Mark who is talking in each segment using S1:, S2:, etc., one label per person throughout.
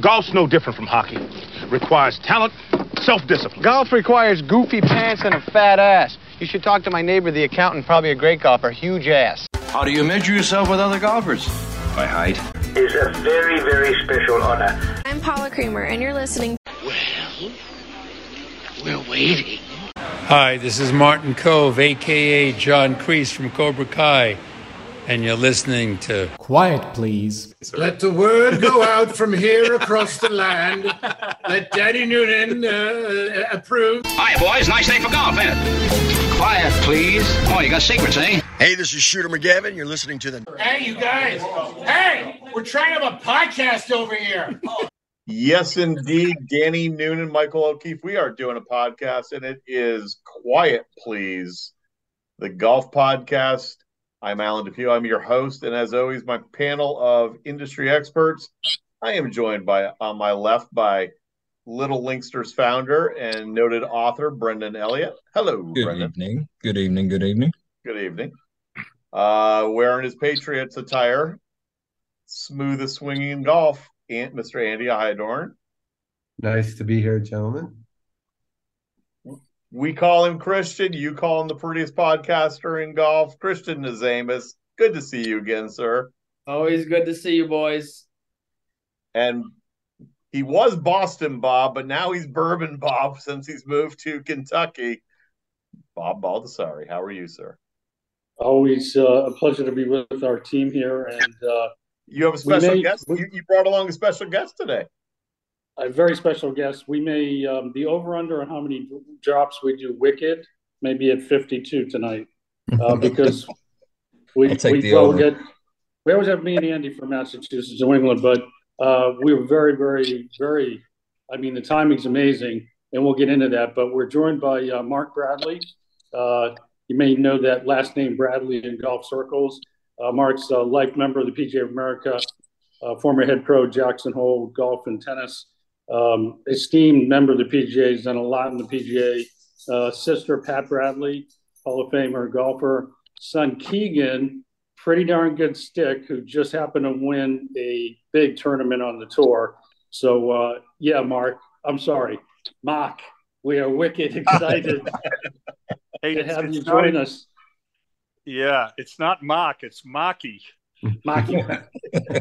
S1: Golf's no different from hockey. Requires talent, self-discipline.
S2: Golf requires goofy pants and a fat ass. You should talk to my neighbor, the accountant, probably a great golfer, huge ass.
S3: How do you measure yourself with other golfers? By height.
S4: Is a very, very special honor.
S5: I'm Paula Creamer, and you're listening.
S6: Well, we're waiting.
S7: Hi, this is Martin Kove, aka John Kreese from Cobra Kai, and you're listening to
S8: Quiet, please.
S9: Let the word go out from here across the land. Let Daddy Noonan uh, approve.
S10: Hi, boys. Nice day for golf, ain't it? Quiet, please. Oh, you got secrets, eh?
S11: Hey, this is Shooter McGavin. You're listening to the.
S9: Hey, you guys. Hey, we're trying to have a podcast over here.
S12: Yes, indeed. Danny Noonan, Michael O'Keefe. We are doing a podcast, and it is Quiet Please, the golf podcast. I'm Alan DePew. I'm your host, and as always, my panel of industry experts. I am joined by on my left by Little Linksters founder and noted author Brendan Elliott. Hello,
S13: good
S12: Brendan.
S13: evening. Good evening. Good evening.
S12: Good evening. Uh, wearing his Patriots attire, smoothest swinging golf, Aunt Mr. Andy Hydorn.
S14: Nice to be here, gentlemen.
S12: We call him Christian. You call him the prettiest podcaster in golf. Christian Nazamus. Good to see you again, sir.
S15: Always good to see you, boys.
S12: And he was Boston Bob, but now he's Bourbon Bob since he's moved to Kentucky. Bob Baldessari, how are you, sir?
S16: Always uh, a pleasure to be with our team here. And uh,
S12: you have a special
S16: may,
S12: guest.
S16: We,
S12: you, you, brought along a special guest today.
S16: A very special guest. We may um, the over under on how many drops we do Wicked maybe at fifty two tonight uh, because we we, well, we, get, we always have me and Andy from Massachusetts, New England, but uh, we were very very very. I mean, the timing's amazing, and we'll get into that. But we're joined by uh, Mark Bradley. Uh, you may know that last name Bradley in golf circles. Uh, Mark's a life member of the PGA of America, uh, former head pro Jackson Hole golf and tennis, um, esteemed member of the PGA. He's done a lot in the PGA. Uh, sister Pat Bradley, Hall of Famer golfer. Son Keegan, pretty darn good stick, who just happened to win a big tournament on the tour. So uh, yeah, Mark, I'm sorry, Mark. We are wicked excited
S17: hey,
S16: to have you join us.
S17: Yeah, it's not mock, it's Maki.
S16: Maki.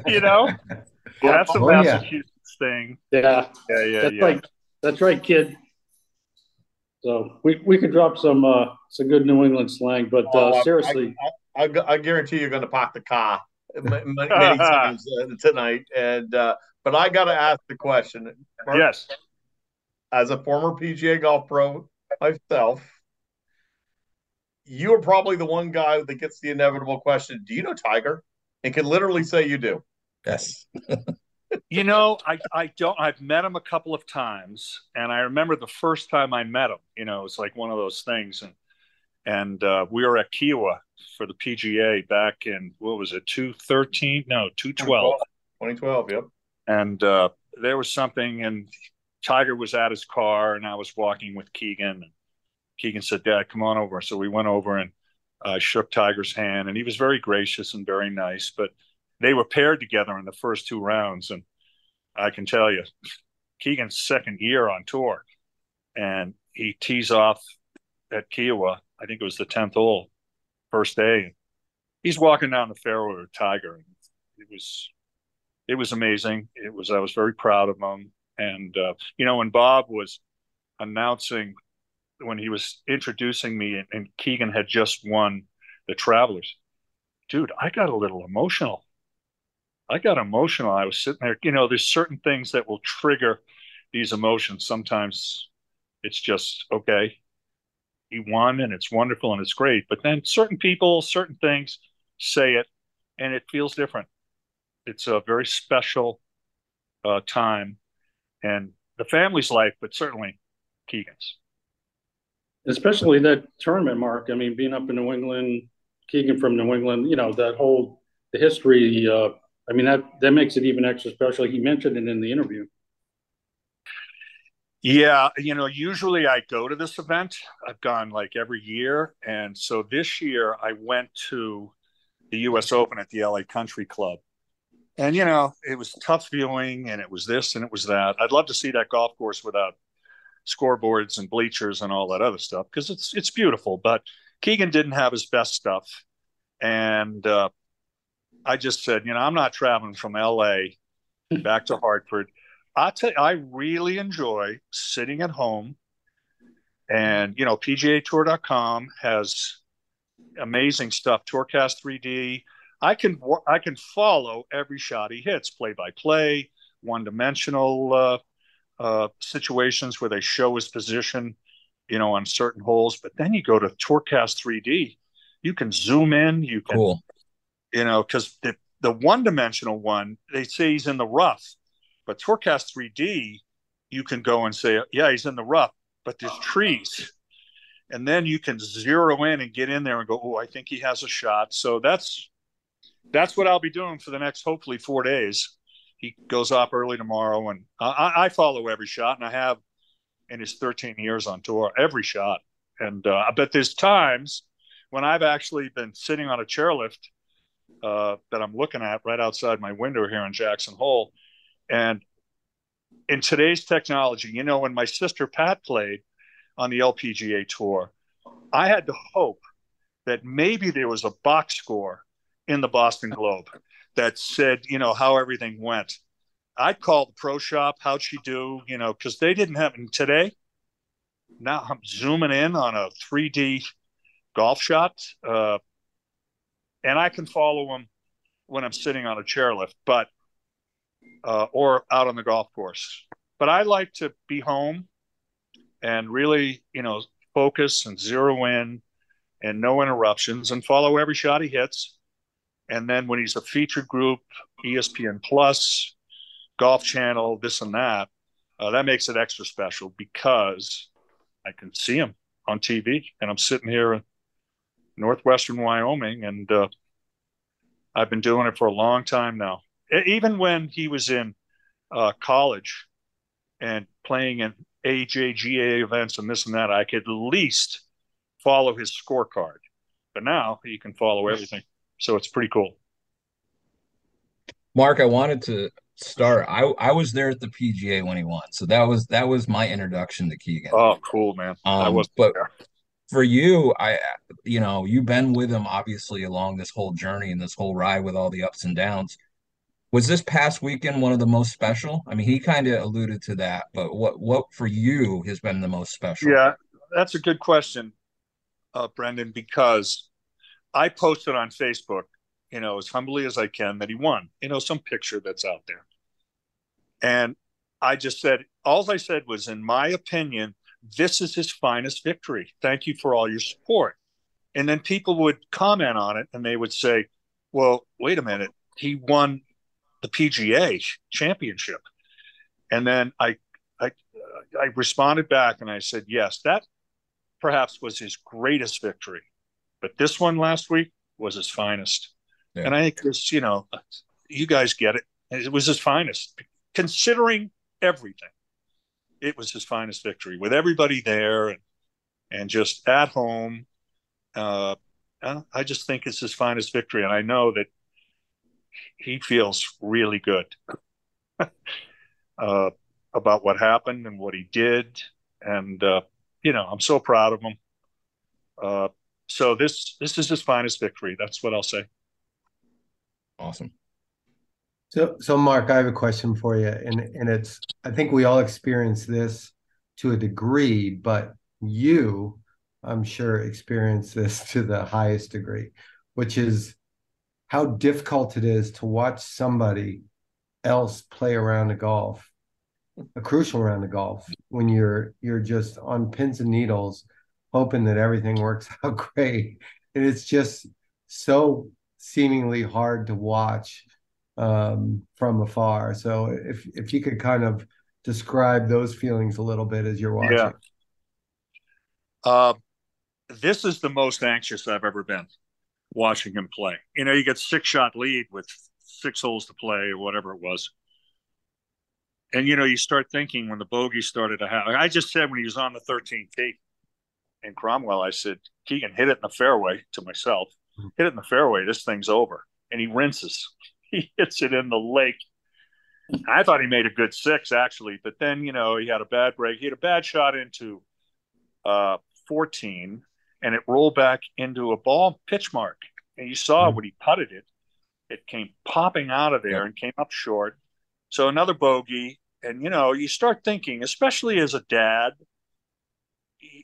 S17: you know?
S16: Yeah.
S17: That's a
S16: Oh,
S17: Massachusetts thing.
S16: Yeah.
S17: Yeah, yeah,
S16: That's
S17: yeah.
S16: right. That's right, kid. So we, we could drop some uh, some good New England slang, but uh,
S12: Oh, I-
S16: seriously,
S12: I, I, I guarantee you're going to park the car many, many times uh, tonight. And uh, but I got to ask the question.
S17: Yes.
S12: As a former PGA golf pro myself, you are probably the one guy that gets the inevitable question: Do you know Tiger? And can literally say you do.
S13: Yes.
S17: You know, I, I don't. I've met him a couple of times, and I remember the first time I met him. You know, it's like one of those things, and and uh, we were at Kiawah for the PGA back in what was it, two thirteen? No, two twelve.
S12: 2012. Yep.
S17: And uh, there was something, and Tiger was at his car, and I was walking with Keegan. And Keegan said, "Dad, come on over." So we went over and uh, shook Tiger's hand, and he was very gracious and very nice. But they were paired together in the first two rounds, and I can tell you, Keegan's second year on tour, and he tees off at Kiawah. I think it was the tenth hole, first day. He's walking down the fairway with Tiger. And it was, it was amazing. It was. I was very proud of him. And uh, you know, when Bob was announcing, when he was introducing me, and, and Keegan had just won the Travelers, dude, I got a little emotional. I got emotional. I was sitting there, you know, there's certain things that will trigger these emotions. Sometimes it's just, okay, he won and it's wonderful and it's great. But then certain people, certain things say it and it feels different. It's a very special uh, time and the family's life, but certainly Keegan's.
S16: especially that tournament, Mark. I mean, being up in New England, Keegan from New England, you know, that whole the history. Uh, I mean, that that makes it even extra special. He mentioned it in the interview.
S17: Yeah, you know, usually I go to this event. I've gone like every year. And so this year I went to the US Open at the LA Country Club. and you know it was tough viewing, and it was this and it was that. I'd love to see that golf course without scoreboards and bleachers and all that other stuff because it's it's beautiful. But Keegan didn't have his best stuff, and uh, I just said, you know, I'm not traveling from L.A. back to Hartford. I tell you, I really enjoy sitting at home, and you know, PGA PGAtour.com has amazing stuff. Tourcast 3D. I can I can follow every shot he hits, play by play, one dimensional uh, uh, situations where they show his position, you know, on certain holes. But then you go to Tourcast 3D, you can zoom in, you can,
S13: cool.
S17: You know, because the the one dimensional one they say he's in the rough, but Tourcast 3D, you can go and say, yeah, he's in the rough, but there's trees. And then you can zero in and get in there and go, oh, I think he has a shot. So that's that's what I'll be doing for the next hopefully four days. He goes off early tomorrow, and I, I follow every shot, and I have in his 13 years on tour every shot. And uh, I bet there's times when I've actually been sitting on a chairlift uh, that I'm looking at right outside my window here in Jackson Hole, and in today's technology, you know, when my sister Pat played on the LPGA tour, I had to hope that maybe there was a box score in the Boston Globe that said, you know, how everything went. I'd call the pro shop, how'd she do, you know, because they didn't have it today. Now I'm zooming in on a 3D golf shot, uh, and I can follow them when I'm sitting on a chairlift, but uh, or out on the golf course. But I like to be home and really, you know, focus and zero in and no interruptions and follow every shot he hits and then when he's a featured group, ESPN Plus, Golf Channel, this and that, uh, that makes it extra special because I can see him on TV, and I'm sitting here northwestern Wyoming, and uh, I've been doing it for a long time now. Even when he was in uh, college and playing in AJGA events and this and that, I could at least follow his scorecard. But now you can follow everything. So it's pretty cool.
S13: Mark, I wanted to start. I I was there at the PGA when he won, so that was that was my introduction to Keegan.
S17: Oh, cool, man!
S13: Um,
S17: I was
S13: but
S17: there.
S13: For you, I you know you've been with him obviously along this whole journey and this whole ride with all the ups and downs. Was this past weekend one of the most special? I mean, he kind of alluded to that, but what what for you has been the most special?
S17: Yeah, that's a good question, uh, Brendan, because I posted on Facebook, you know, as humbly as I can that he won, you know, some picture that's out there. And I just said, all I said was, in my opinion, this is his finest victory. Thank you for all your support. And then people would comment on it and they would say, well, wait a minute, he won the PGA championship. And then I, I, I responded back and I said, yes, that perhaps was his greatest victory. But this one last week was his finest. Yeah. And I think this, you know, you guys get it. It was his finest, considering everything. It was his finest victory with everybody there and and just at home. Uh, I just think it's his finest victory, and I know that he feels really good uh, about what happened and what he did, and uh, you know, I'm so proud of him. Uh, so this this is his finest victory. That's what I'll say.
S13: Awesome.
S14: So so Mark, I have a question for you, and and it's I think we all experience this to a degree, but you, I'm sure, experience this to the highest degree, which is how difficult it is to watch somebody else play around the golf, a crucial round of golf, when you're you're just on pins and needles hoping that everything works out great. And it's just so seemingly hard to watch um, from afar. So if if you could kind of describe those feelings a little bit as you're watching. Yeah.
S17: Uh, this is the most anxious I've ever been watching him play. You know, you get six shot lead with six holes to play or whatever it was. And you know, you start thinking when the bogey started to happen. I just said when he was on the 13th tee, in Cromwell, I said, Keegan, hit it in the fairway to myself. Hmm. Hit it in the fairway. This thing's over. And he rinses. he hits it in the lake. I thought he made a good six actually, but then you know he had a bad break. He had a bad shot into uh, 14, and it rolled back into a ball pitch mark. And you saw mm-hmm. when he putted it, it came popping out of there yeah. and came up short. So another bogey, and you know you start thinking, especially as a dad,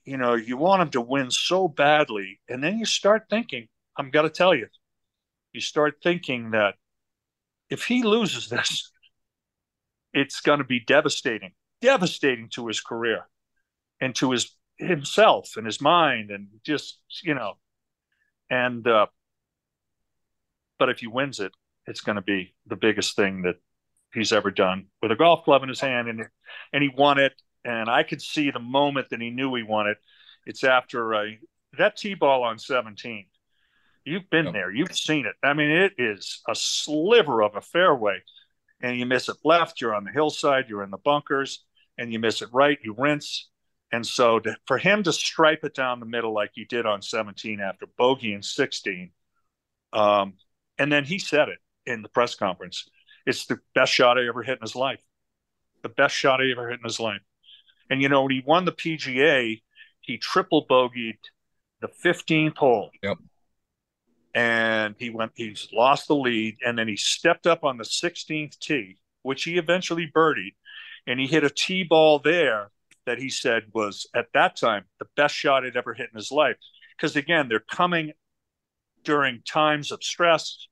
S17: you know you want him to win so badly, and then you start thinking, I'm going to tell you, you start thinking that if he loses this, it's going to be devastating, devastating to his career and to his himself and his mind and just you know and uh but if he wins it it's going to be the biggest thing that he's ever done with a golf club in his hand and and he won it. And i could see the moment that he knew he won it. It's after uh, that tee-ball on 17 you've been there you've seen it i mean it is a sliver of a fairway and you miss it left you're on the hillside you're in the bunkers and you miss it right you rinse and so to, for him to stripe it down the middle like he did on 17 after bogey in 16, um, and then he said it in the press conference. It's the best shot I ever hit in his life. The best shot I ever hit in his life. And you know, when he won the PGA, he triple bogeyed the 15th hole.
S13: Yep.
S17: And he went, he's lost the lead. And then he stepped up on the 16th tee, which he eventually birdied. And he hit a tee ball there that he said was at that time the best shot he'd ever hit in his life. Because again, they're coming during times of stress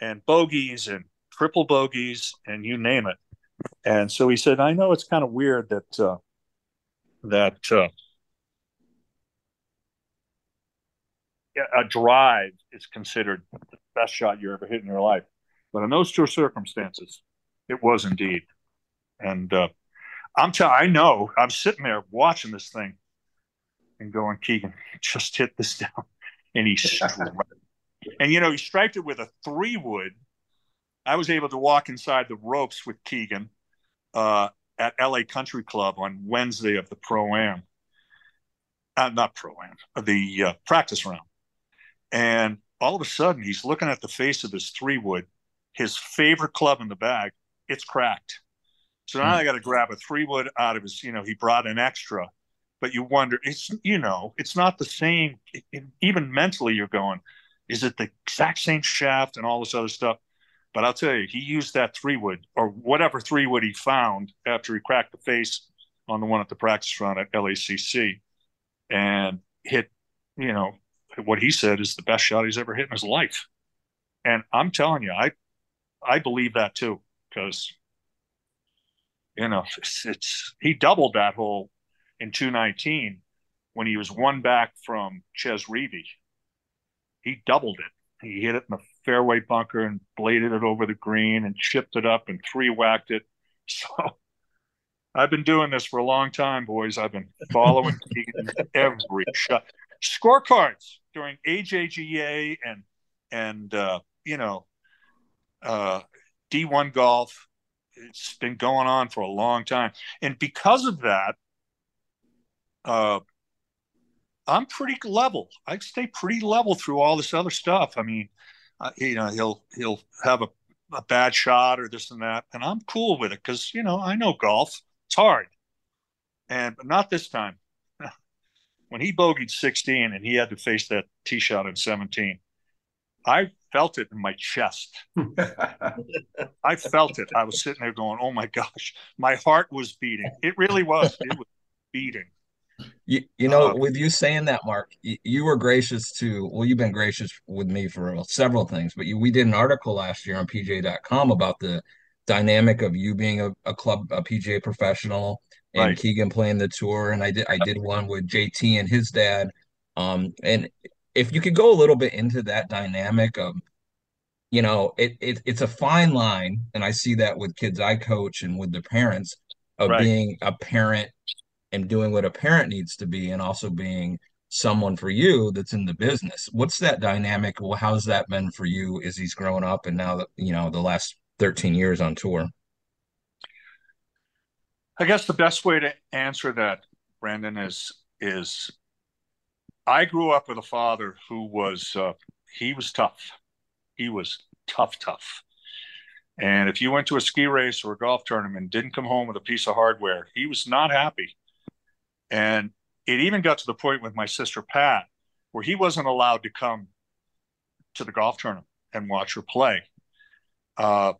S17: and bogeys and triple bogeys and you name it. And so he said, I know it's kind of weird that uh, that uh, a drive is considered the best shot you ever hit in your life. But in those two circumstances, it was indeed. And uh, I'm telling, I know. I'm sitting there watching this thing and going, Keegan, just hit this down, and he and you know he striped it with a three wood. I was able to walk inside the ropes with Keegan uh, at LA Country Club on Wednesday of the pro am, uh, not pro am, the uh, practice round, and all of a sudden he's looking at the face of his three wood, his favorite club in the bag. It's cracked so now mm. I got to grab a three wood out of his, you know, he brought an extra, but you wonder, it's, you know, it's not the same. It, it, even mentally, you're going, is it the exact same shaft and all this other stuff? But I'll tell you, he used that three wood or whatever three wood he found after he cracked the face on the one at the practice round at LACC and hit, you know, what he said is the best shot he's ever hit in his life. And I'm telling you, I, I believe that too, because you know, it's, it's he doubled that hole in 219 when he was one back from Chez Reavie. He doubled it. He hit it in the fairway bunker and bladed it over the green and chipped it up and three whacked it. So I've been doing this for a long time, boys. I've been following every shot. Scorecards during AJGA and and uh, you know uh, D1 golf it's been going on for a long time, and because of that, uh, I'm pretty level. I stay pretty level through all this other stuff. I mean, uh, you know, he'll he'll have a, a bad shot or this and that, and I'm cool with it because you know I know golf. It's hard, and but not this time. When he bogeyed 16 and he had to face that tee shot in 17, I felt it in my chest. I felt it. I was sitting there going, "Oh my gosh!" My heart was beating. It really was. It was beating.
S13: You, you know, uh, with you saying that, Mark, you, you, were gracious to. Well, you've been gracious with me for several things, but you, we did an article last year on PJ.com about the dynamic of you being a, a club, a PGA professional, and right. Keegan playing the tour, and I did I did one with JT and his dad. Um, and if you could go a little bit into that dynamic of you know it, it it's a fine line and i see that with kids i coach and with the parents of right. being a parent and doing what a parent needs to be and also being someone for you that's in the business what's that dynamic well how's that been for you as he's grown up and now that you know the last 13 years on tour
S17: i guess the best way to answer that brandon is is I grew up with a father who was uh, he was tough. He was tough, tough. And if you went to a ski race or a golf tournament, didn't come home with a piece of hardware, he was not happy. And it even got to the point with my sister Pat, where he wasn't allowed to come to the golf tournament and watch her play. Uh,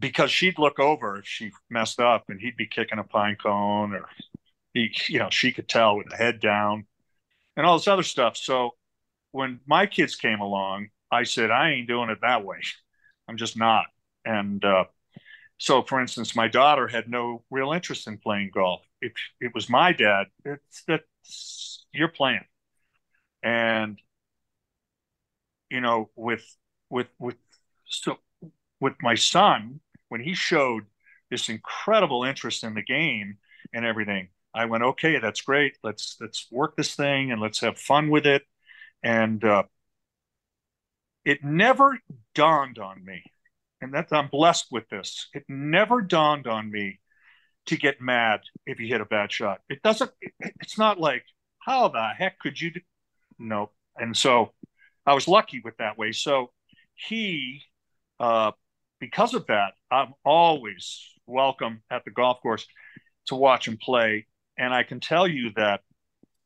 S17: because she'd look over if she messed up and he'd be kicking a pine cone or he, you know, she could tell with the head down and all this other stuff. So when my kids came along, I said, I ain't doing it that way. I'm just not. And uh, so, for instance, my daughter had no real interest in playing golf. If it was my dad, it's that you're playing. And, you know, with, with, with, so with my son, when he showed this incredible interest in the game and everything, I went, okay, that's great. Let's let's work this thing and let's have fun with it. And uh, it never dawned on me, and that I'm blessed with this. It never dawned on me to get mad if you hit a bad shot. It doesn't. It, it's not like how the heck could you? Do? No. And so I was lucky with that way. So he, uh, because of that, I'm always welcome at the golf course to watch him play and I can tell you that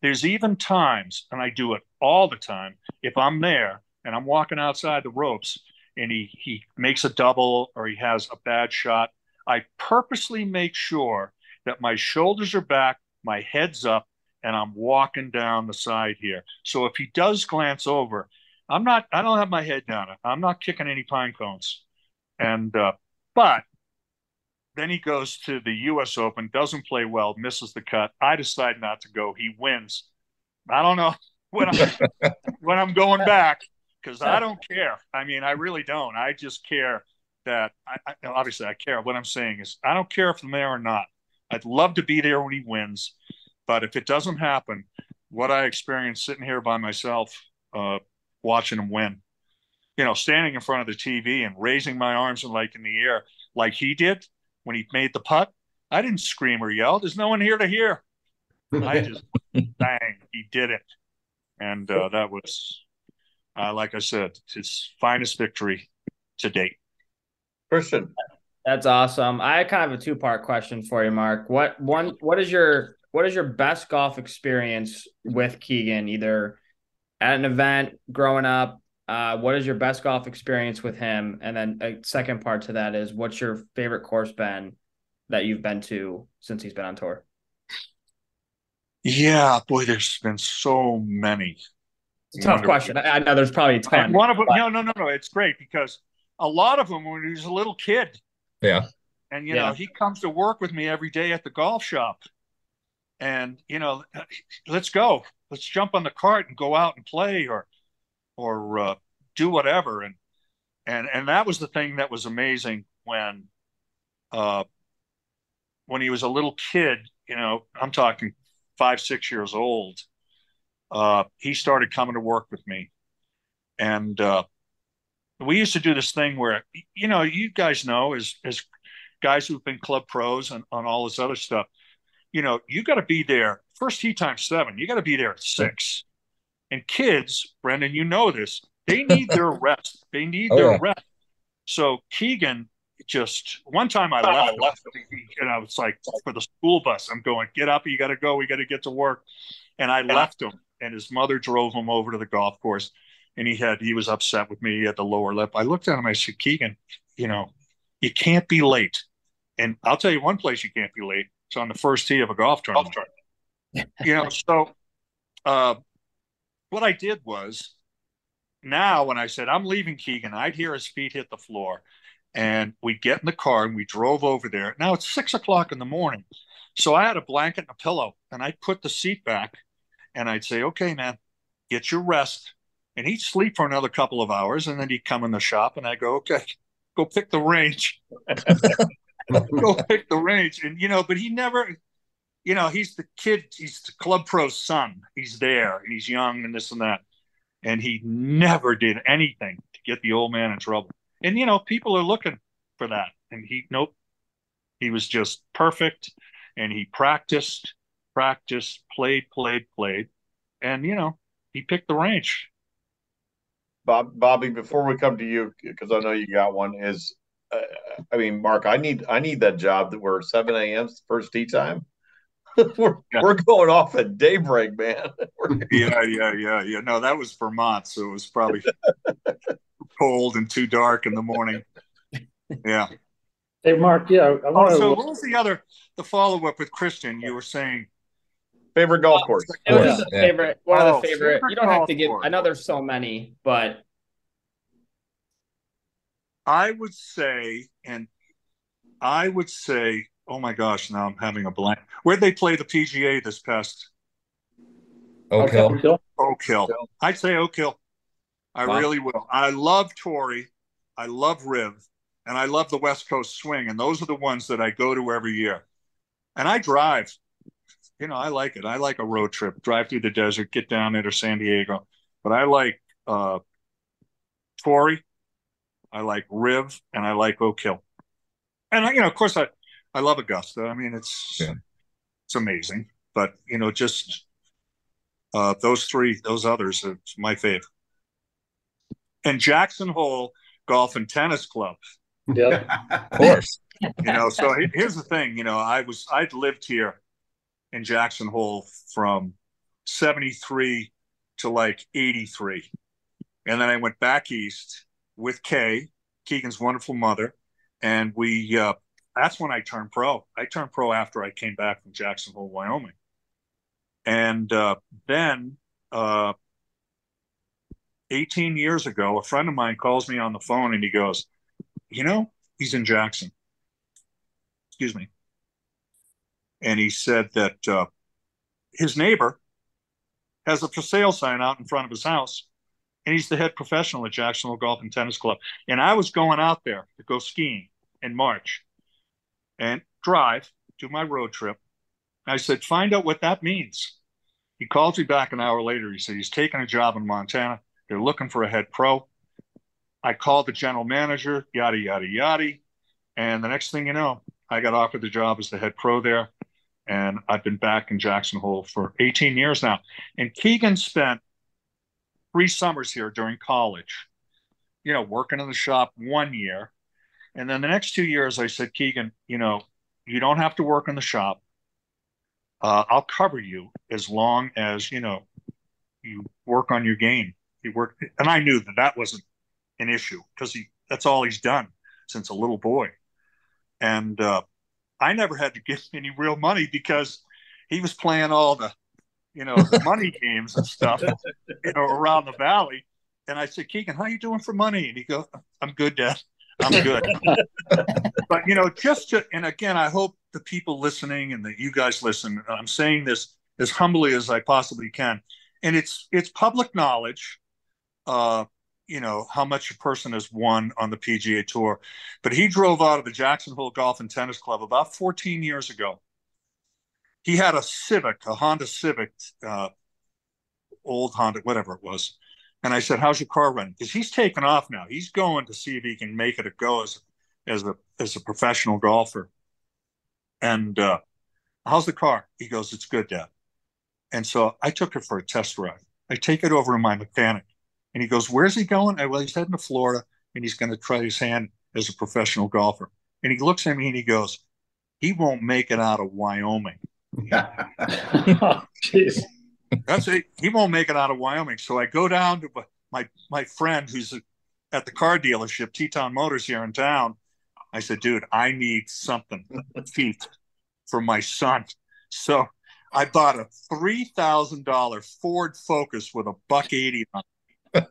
S17: there's even times, and I do it all the time, if I'm there and I'm walking outside the ropes and he, he makes a double or he has a bad shot, I purposely make sure that my shoulders are back, my head's up, and I'm walking down the side here. So if he does glance over, I'm not, I don't have my head down. I'm not kicking any pine cones. And, uh, but then he goes to the U.S. Open, doesn't play well, misses the cut. I decide not to go. He wins. I don't know when I'm when I'm going back because I don't care. I mean, I really don't. I just care that I, I, obviously I care. What I'm saying is, I don't care if I'm there or not. I'd love to be there when he wins, but if it doesn't happen, what I experienced sitting here by myself, uh, watching him win, you know, standing in front of the TV and raising my arms and like in the air like he did, when he made the putt, I didn't scream or yell. There's no one here to hear. I just bang, he did it, and uh, that was, uh, like I said, his finest victory to date.
S12: Christian,
S15: that's awesome. I kind of have a two part question for you, Mark. What one? What is your what is your best golf experience with Keegan? Either at an event growing up, uh, what is your best golf experience with him? And then a second part to that is what's your favorite course been that you've been to since he's been on tour?
S17: Yeah, boy, there's been so many.
S15: It's a tough question. I, know there's probably a ton.
S17: One of them, but... no, no, no, no. It's great because a lot of them when he was a little kid.
S13: Yeah.
S17: And you yeah. know, he comes to work with me every day at the golf shop. And you know, let's go. Let's jump on the cart and go out and play or or uh, do whatever. And and and that was the thing that was amazing when uh, when he was a little kid. You know, I'm talking five six years old. Uh, he started coming to work with me, and uh, we used to do this thing where you know you guys know as as guys who've been club pros and on all this other stuff you know you got to be there first tee time seven you got to be there at six and kids, Brendan, you know this, they need their rest. They need oh, their yeah. rest. So Keegan just one time I left, left and I was like for the school bus, I'm going, get up, you got to go, we got to get to work. And I left him, and his mother drove him over to the golf course, and he had he was upset with me. He had the lower lip. I looked at him, I said, Keegan, you know, you can't be late. And I'll tell you one place you can't be late. It's on the first tee of a golf tournament. you know, so uh, what I did was now when I said I'm leaving Keegan, I'd hear his feet hit the floor, and we'd get in the car and we drove over there. Now it's six o'clock in the morning, so I had a blanket and a pillow, and I'd put the seat back, and I'd say, "Okay, man, get your rest." And he'd sleep for another couple of hours, and then he'd come in the shop, and I'd go, "Okay, go pick the range." go pick the range, and you know, but he never you know, he's the kid, he's the club pro's son. He's there and he's young and this and that. And he never did anything to get the old man in trouble. And, you know, people are looking for that. And he, nope, he was just perfect. And he practiced, practiced, played, played, played. And, you know, he picked the range.
S12: Bob, Bobby, before we come to you, because I know you got one, is uh, I mean, Mark, I need I need that job that we're 7 a.m. first tea time. we're, yeah. we're going off at daybreak, man.
S17: yeah, yeah, yeah, yeah. No, that was Vermont, so it was probably cold and too dark in the morning. Yeah.
S16: Hey, Mark. Yeah.
S17: I want oh, so what was the other the follow up with Christian? You were saying
S12: favorite golf uh, course.
S15: It was yeah. favorite. One oh, of the oh, favorite. favorite you don't have to give. Course. I know there's so many, but
S17: I would say, and I would say, oh my gosh, now I'm having a blank. Where'd they play the PGA this past?
S13: Oak Hill.
S17: Oak Hill. Oak Hill. I'd say Oak Hill. I wow. really will. I love Torrey. I love Riv. And I love the West Coast swing. And those are the ones that I go to every year. And I drive. You know, I like it. I like a road trip, drive through the desert, get down into San Diego. But I like uh, Torrey. I like Riv. And I like Oak Hill. And, you know, of course, I, I love Augusta. I mean, it's yeah. it's amazing. But, you know, just uh, those three, those others, are my favorite and Jackson Hole Golf and Tennis Club.
S16: Yeah,
S13: of course.
S17: you know, so here's the thing. You know, I was I'd lived here in Jackson Hole from '73 to like '83, and then I went back east with Kay, Keegan's wonderful mother, and we. Uh, that's when I turned pro. I turned pro after I came back from Jackson Hole, Wyoming, and uh, then uh, 18 years ago, a friend of mine calls me on the phone and he goes, You know, he's in Jackson. Excuse me. And he said that uh, his neighbor has a for sale sign out in front of his house, and he's the head professional at Jackson Hole Golf and Tennis Club. And I was going out there to go skiing in March and drive, do my road trip. I said, Find out what that means. He calls me back an hour later. He said he's taking a job in Montana they're looking for a head pro. I called the general manager, yada, yada, yada. And the next thing you know, I got offered the job as the head pro there. And I've been back in Jackson Hole for 18 years now. And Keegan spent three summers here during college, you know, working in the shop one year. And then the next two years, I said, Keegan, you know, you don't have to work in the shop. Uh, I'll cover you as long as, you know, you work on your game. He worked, and I knew that that wasn't an issue because he that's all he's done since a little boy. And uh, I never had to give any real money because he was playing all the, you know, the money games and stuff, you know, around the valley. And I said, Keegan, how are you doing for money? And he goes, I'm good, Dad. I'm good. but you know, just to, and again, I hope the people listening and that you guys listen. I'm saying this as humbly as I possibly can, and it's it's public knowledge uh, you know how much a person has won on the PGA Tour, but he drove out of the Jackson Hole Golf and Tennis Club about 14 years ago. He had a Civic, a Honda Civic, uh, old Honda, whatever it was. And I said, "How's your car running?" Because he's taken off now. He's going to see if he can make it a go as as a as a professional golfer. And uh, how's the car? He goes, "It's good, Dad." And so I took it for a test ride. I take it over to my mechanic and he goes, Where's he going? I, well, he's heading to Florida and he's going to try his hand as a professional golfer. And he looks at me and he goes, He won't make it out of Wyoming.
S16: oh, Jeez.
S17: That's it. He won't make it out of Wyoming. So I go down to my my friend who's at the car dealership, Teton Motors here in town. I said, dude, I need something feet for my son. So I bought a three thousand dollar Ford Focus with a buck eighty on it.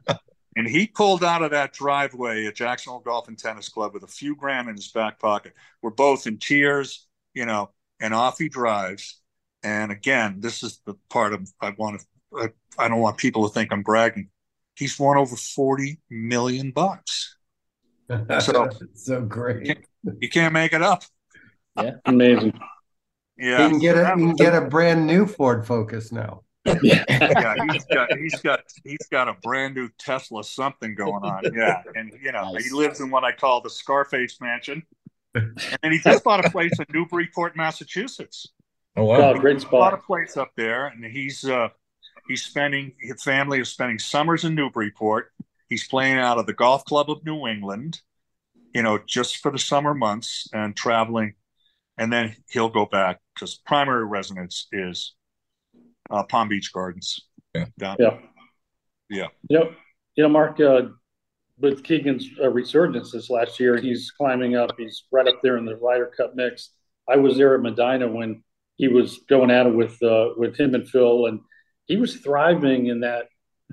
S17: and he pulled out of that driveway at Jackson Hole Golf and Tennis Club with a few grand in his back pocket. We're both in tears, you know, and off he drives. And again, this is the part of I want to. I, I don't want people to think I'm bragging. He's won over forty million bucks.
S14: So so great.
S17: You can't, you can't make it up.
S16: Yeah, amazing.
S17: Yeah,
S14: you can get a you can get a brand new Ford Focus now
S17: yeah, he's got he's got he's got a brand new Tesla something going on. Yeah, and you know he lives in what I call the Scarface Mansion, and he just bought a place in Newburyport, Massachusetts.
S16: Oh wow, great spot!
S17: Bought a place up there, and he's uh he's spending his family is spending summers in Newburyport. He's playing out of the Golf Club of New England, you know, just for the summer months and traveling. And then he'll go back because primary residence is uh, Palm Beach Gardens.
S13: Yeah.
S17: Down.
S16: Yeah.
S17: Yeah.
S16: Yep. You know, Mark, uh, with Keegan's uh, resurgence this last year, he's climbing up. He's right up there in the Ryder Cup mix. I was there at Medinah when he was going at it with uh, with him and Phil, and he was thriving in that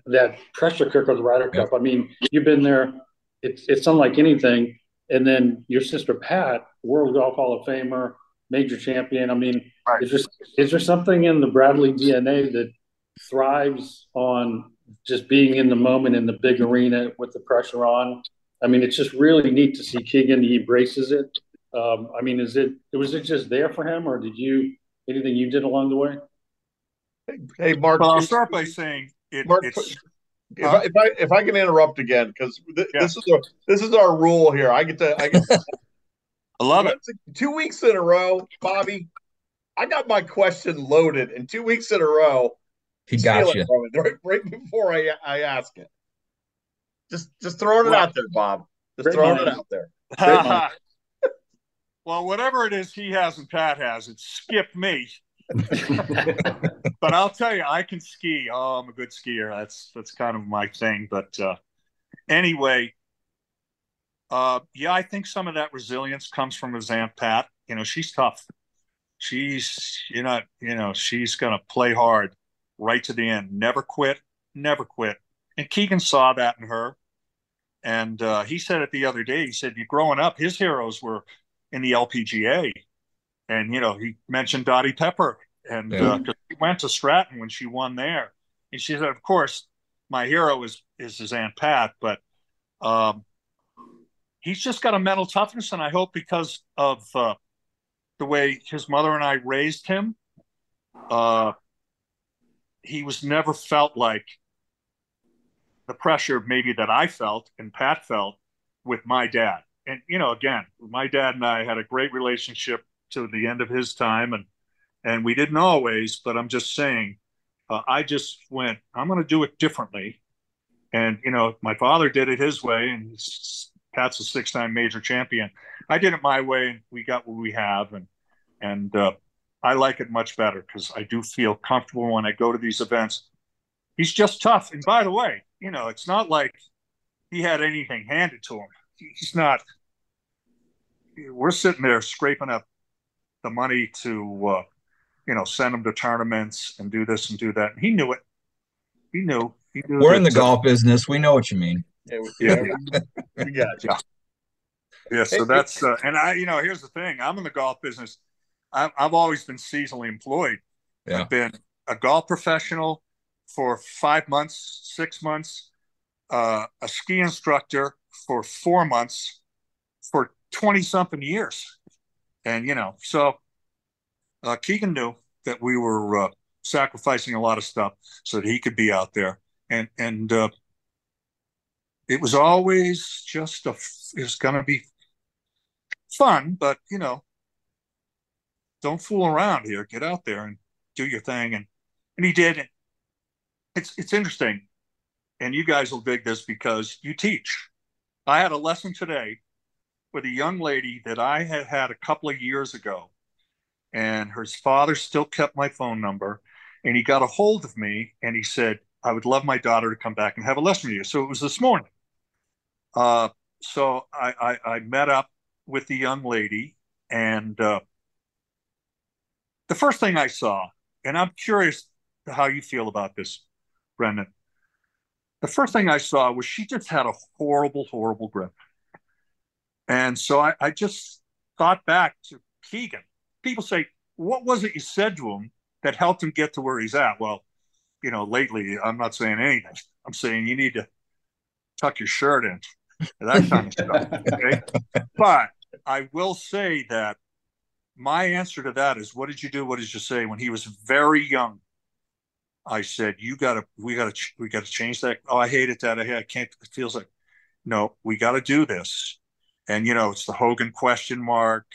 S16: that pressure cooker of the Ryder Cup. I mean, you've been there. It's it's unlike anything. And then your sister Pat, World Golf Hall of Famer, major champion. I mean, right. is there is there something in the Bradley DNA that thrives on just being in the moment in the big arena with the pressure on? I mean, it's just really neat to see Keegan. He embraces it. Um, I mean, is it was it just there for him, or did you anything you did along the way?
S12: Hey, Mark.
S17: Well, I'll start by saying it,
S12: Mark,
S17: it's.
S12: If, I, if I if I can interrupt again because th- yeah. this is a, this is our rule here. I get to I get. To,
S17: I love it.
S12: Two weeks in a row, Bobby. I got my question loaded, and two weeks in a row,
S13: he got you
S12: right, right, before I I ask it. Just just throwing it well, out there, Bob. Just throwing mind. it out there.
S17: well, whatever it is he has and Pat has, it skipped me. but I'll tell you, I can ski. Oh, I'm a good skier. That's that's kind of my thing. But uh, anyway, uh, yeah, I think some of that resilience comes from his aunt Pat. You know, she's tough. She's you know you know she's gonna play hard right to the end. Never quit. Never quit. And Keegan saw that in her. And uh, he said it the other day. He said, "You growing up, his heroes were in the LPGA." and you know he mentioned Dottie Pepper, and yeah. uh, he went to Stratton when she won there, and she said, of course, my hero is is his aunt Pat, but um, he's just got a mental toughness, and I hope because of uh, the way his mother and I raised him, uh, he was never felt like the pressure maybe that I felt and Pat felt with my dad. And you know, again, my dad and I had a great relationship to the end of his time, and and we didn't always. But I'm just saying, uh, I just went. I'm going to do it differently, and you know, my father did it his way, and Pat's a six-time major champion. I did it my way, and we got what we have, and and uh, I like it much better because I do feel comfortable when I go to these events. He's just tough, and by the way, you know, it's not like he had anything handed to him. He's not. We're sitting there scraping up the money to uh, you know send him to tournaments and do this and do that. And he knew it. He knew. He knew
S13: We're in the golf business. We know what you mean.
S12: Yeah, yeah, we got you.
S17: Yeah. yeah so that's uh, and I, you know, here's the thing. I'm in the golf business. I've, I've always been seasonally employed. Yeah. I've been a golf professional for five months, six months, uh, a ski instructor for four months, for twenty something years and you know, so uh, Keegan knew that we were uh, sacrificing a lot of stuff so that he could be out there, and and uh, it was always just a. It was going to be fun, but you know, don't fool around here. Get out there and do your thing, and and he did. It's it's interesting, and you guys will dig this because you teach. I had a lesson today with a young lady that I had had a couple of years ago, and her father still kept my phone number, and he got a hold of me and he said, "I would love my daughter to come back and have a lesson with you." So it was this morning. Uh, so I, I, I met up with the young lady, and uh, the first thing I saw, and I'm curious how you feel about this, Brendan. The first thing I saw was she just had a horrible, horrible grip. And so I, I just thought back to Keegan. People say, what was it you said to him that helped him get to where he's at? Well, you know, lately, I'm not saying anything. I'm saying you need to tuck your shirt in, that kind of stuff. Okay. But I will say that my answer to that is, what did you do? What did you say? When he was very young, I said, you got to, we got to, we got to change that. Oh, I hate it, Dad. I, I can't, it feels like, no, we got to do this and you know it's the Hogan question mark,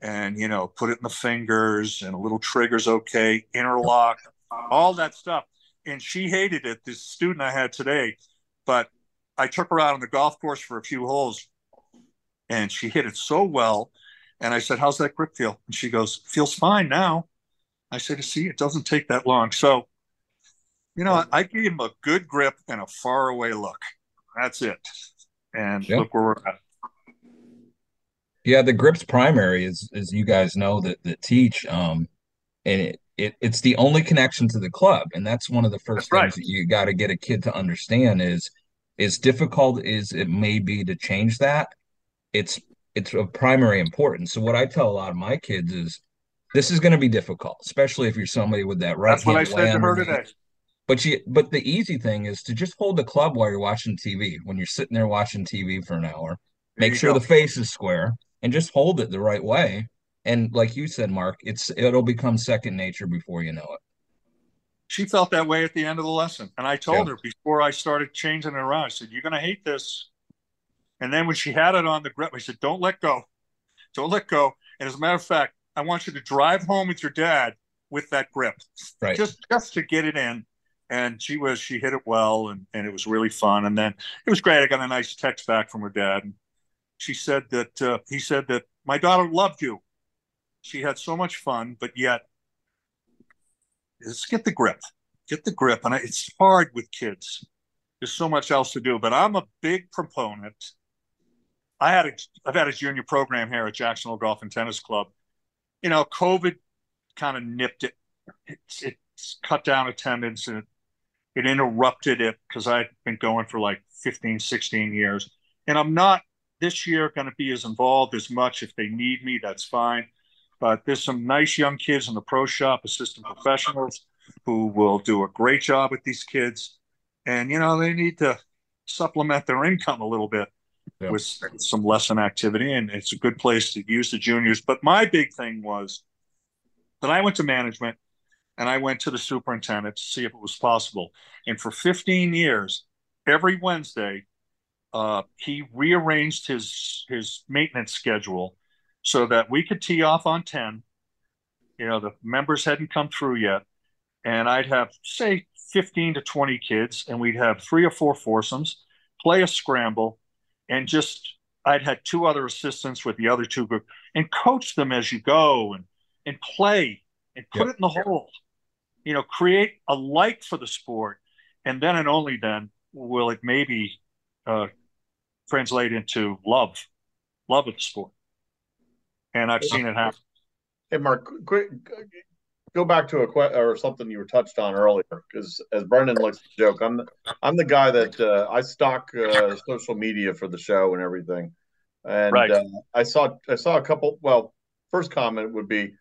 S17: and you know put it in the fingers, and a little trigger's okay, interlock, all that stuff. And she hated it. This student I had today, but I took her out on the golf course for a few holes, and she hit it so well. And I said, "How's that grip feel?" And she goes, "Feels fine now." I said, "See, it doesn't take that long." So, you know, I gave him a good grip and a far away look. That's it. And
S13: Yeah.
S17: look where we're at.
S13: Yeah, the grips primary is as you guys know that that teach um and it, it it's the only connection to the club and that's one of the first
S17: That's
S13: things
S17: right.
S13: that you got to get a kid to understand is as difficult as it may be to change that it's it's of primary importance. So what I tell a lot of my kids is this is going to be difficult, especially if you're somebody with that right
S17: That's what I said to her today.
S13: But you, but the easy thing is to just hold the club while you're watching TV. When you're sitting there watching TV for an hour, make sure
S17: go.
S13: the face is square and just hold it the right way. And like you said, Mark, it's it'll become second nature before you know it.
S17: She felt that way at the end of the lesson. And I told
S13: Yeah.
S17: her before I started changing it around, I said, You're going to hate this. And then when she had it on the grip, I said, Don't let go. Don't let go. And as a matter of fact, I want you to drive home with your dad with that grip,
S13: Right.
S17: just just to get it in. And she was she hit it well, and and it was really fun. And then it was great. I got a nice text back from her dad, and she said that uh, he said that my daughter loved you. She had so much fun, but yet, let's get the grip, get the grip. And I, it's hard with kids. There's so much else to do, but I'm a big proponent. I had a, I've had a junior program here at Jackson Hole Golf and Tennis Club. You know, COVID kind of nipped it. It's, it's cut down attendance and it, interrupted it because I'd been going for like 15, 16 years. And I'm not this year going to be as involved as much. If they need me, that's fine. But there's some nice young kids in the pro shop, assistant professionals, who will do a great job with these kids. And, you know, they need to supplement their income a little bit
S13: Yeah.
S17: with some lesson activity. And it's a good place to use the juniors. But my big thing was that I went to management and I went to the superintendent to see if it was possible. And for 15 years, every Wednesday, uh, he rearranged his his maintenance schedule so that we could tee off on 10. You know, the members hadn't come through yet. And I'd have, say, 15 to 20 kids, and we'd have three or four foursomes, play a scramble, and just I'd had two other assistants with the other two group and coach them as you go and and play and put it in the hole. You know, create a like for the sport, and then and only then will it maybe uh, translate into love, love of the sport. And I've seen it happen.
S12: Hey, Mark, quick, go back to a question or something you were touched on earlier, because as Brendan likes to joke, I'm the, I'm the guy that uh, I stock uh, social media for the show and everything, and
S17: Right.
S12: uh, I saw I saw a couple. Well, first comment would be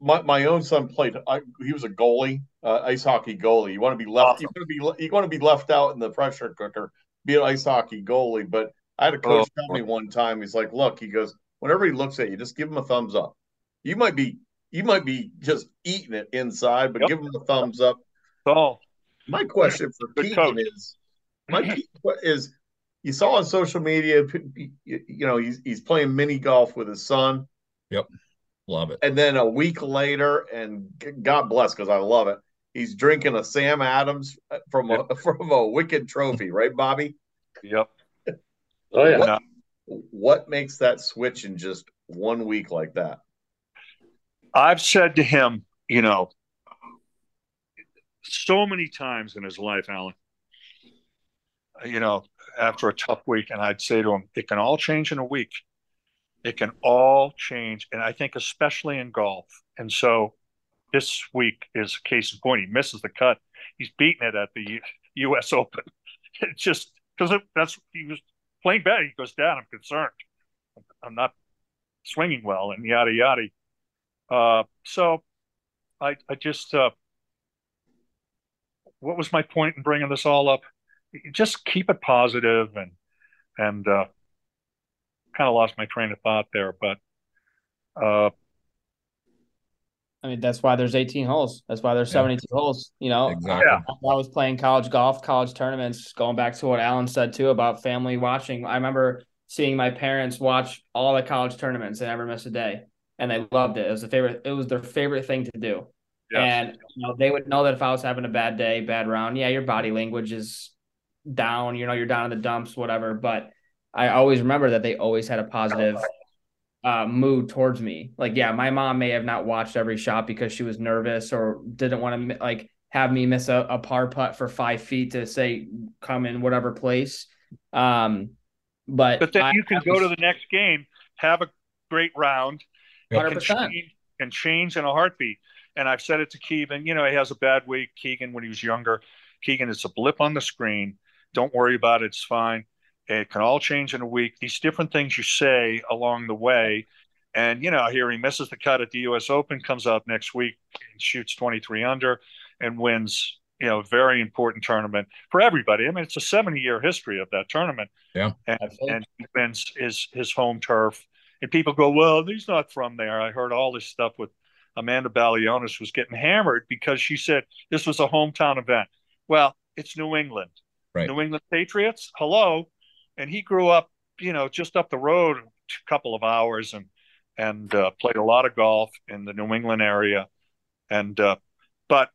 S12: my my own son played. I, he was a goalie, uh, ice hockey goalie. You want to be left. You want to be you want to be left out in the pressure cooker. Be an ice hockey goalie, but I had a coach
S17: Oh.
S12: tell me one time. He's like, "Look," he goes, "Whenever he looks at you, just give him a thumbs up. You might be you might be just eating it inside, but
S17: Yep.
S12: give him a thumbs up."
S17: So
S12: My question for
S17: Good
S12: Keegan
S17: coach.
S12: is, my ke- is, you saw on social media, you you know, he's he's playing mini golf with his son,
S13: Yep. Love it.
S12: and then a week later, and God bless, because I love it. He's drinking a Sam Adams uh, from a from a Wicked Trophy, right, Bobby?
S17: Yep.
S16: Oh yeah.
S12: What, what makes that switch in just one week like that?
S17: I've said to him, you know, so many times in his life, Alan, you know, after a tough week, and I'd say to him, it can all change in a week. It can all change. And I think, especially in golf. And so this week is a case in point. He misses the cut. He's beating it at the U.S. Open. It just because that's he was playing bad. He goes, Dad, I'm concerned. I'm not swinging well, and yada yada. Uh, so I, I just, uh, what was my point in bringing this all up? Just keep it positive and, and, uh, kind of lost my train of thought there, but, uh,
S15: I mean, that's why there's 18 holes. That's why there's 72 holes. You know,
S13: Exactly.
S15: I, I was playing college golf, college tournaments, going back to what Alan said too about family watching. I remember seeing my parents watch all the college tournaments and never miss a day. And they loved it. It was a favorite, it was their favorite thing to do.
S17: Yes.
S15: And you know, they would know that if I was having a bad day, bad round, yeah, your body language is down, you know, you're down in the dumps, whatever. But I always remember that they always had a positive uh, mood towards me. Like, yeah, my mom may have not watched every shot because she was nervous or didn't want to like have me miss a, a par putt for five feet to say come in whatever place. Um, but
S17: but then
S15: I,
S17: you can go to the next game, have a great round, and change, and change in a heartbeat. And I've said it to Keegan. You know, he has a bad week. Keegan, when he was younger, Keegan, it's a blip on the screen. Don't worry about it. It's fine. It can all change in a week. These different things you say along the way. And, you know, here he misses the cut at the US Open, comes out next week and shoots 23 under and wins, you know, a very important tournament for everybody. I mean, it's a 70 year history of that tournament.
S13: Yeah.
S17: And, and he wins his, his home turf. And people go, well, he's not from there. I heard all this stuff with Amanda Balionis was getting hammered because she said this was a hometown event. Well, it's New England.
S13: Right.
S17: New England Patriots. Hello. And he grew up, you know, just up the road a couple of hours and and uh, played a lot of golf in the New England area. And uh, but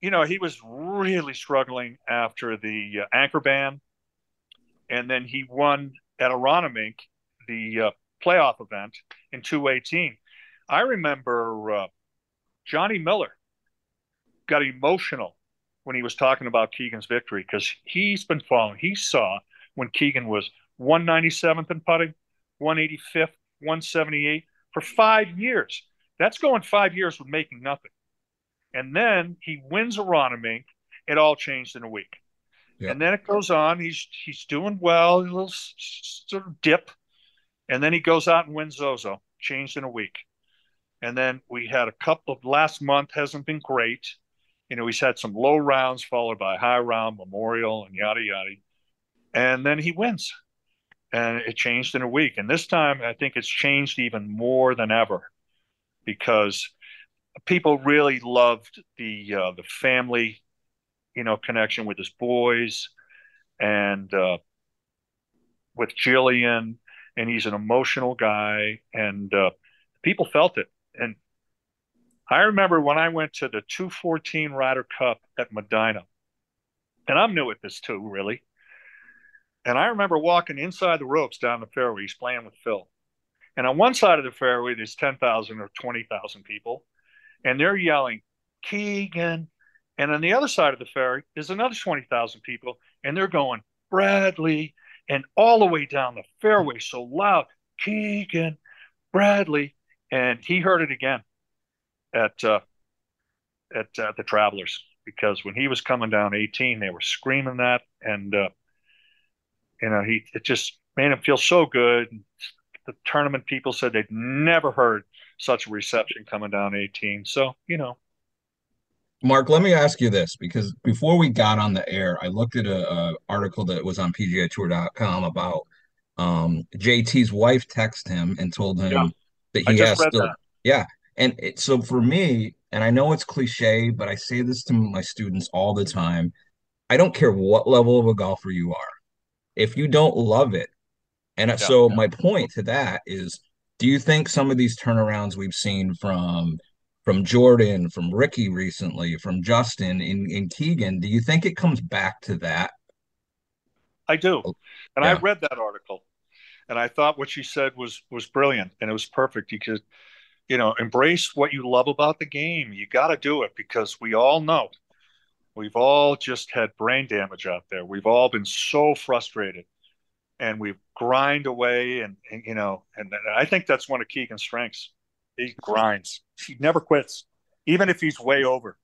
S17: you know, he was really struggling after the uh, anchor ban, and then he won at Aronimink the uh, playoff event in 218. I remember uh, Johnny Miller got emotional when he was talking about Keegan's victory because he's been following. He saw when Keegan was 197th in putting, 185th, 178 for five years. That's going five years with making nothing. And then he wins Aronimink. It all changed in a week.
S13: Yeah.
S17: And then it goes on. He's he's doing well, a little sort of dip, and then he goes out and wins Zozo. Changed in a week. And then we had a couple of last month hasn't been great. You know, he's had some low rounds followed by high round, Memorial, and yada yada. And then he wins. And it changed in a week. And this time I think it's changed even more than ever because people really loved the uh, the family, you know, connection with his boys and uh, with Jillian. And he's an emotional guy, and uh, people felt it. And I remember when I went to the 214 Ryder Cup at Medinah, and I'm new at this too, really. And I remember walking inside the ropes down the fairway. He's playing with Phil. And on one side of the fairway, there's 10,000 or 20,000 people, and they're yelling, Keegan. And on the other side of the fairway, there's another 20,000 people, and they're going, Bradley. And all the way down the fairway, so loud, Keegan, Bradley. And he heard it again at uh, at uh, the Travelers because when he was coming down 18, they were screaming that, and uh, you know he it just made him feel so good. The tournament people said they'd never heard such a reception coming down 18. So you know,
S13: Mark, let me ask you this because before we got on the air, I looked at a, a article that was on PGAtour.com about um, JT's wife texted him and told him
S17: Yeah.
S13: that he has to,
S17: that.
S13: yeah. And it, so for me, and I know it's cliche, but I say this to my students all the time. I don't care what level of a golfer you are. If you don't love it, and
S17: Yeah.
S13: so my point to that is, do you think some of these turnarounds we've seen from from Jordan, from Ricky recently, from Justin in, in Keegan, do you think it comes back to that?
S17: I do. Oh, and I read that article and I thought what she said was was brilliant and it was perfect because you know, embrace what you love about the game. You got to do it because we all know we've all just had brain damage out there. We've all been so frustrated and we've grind away and, and you know, and I think that's one of Keegan's strengths. He grinds. He never quits. Even if he's way over.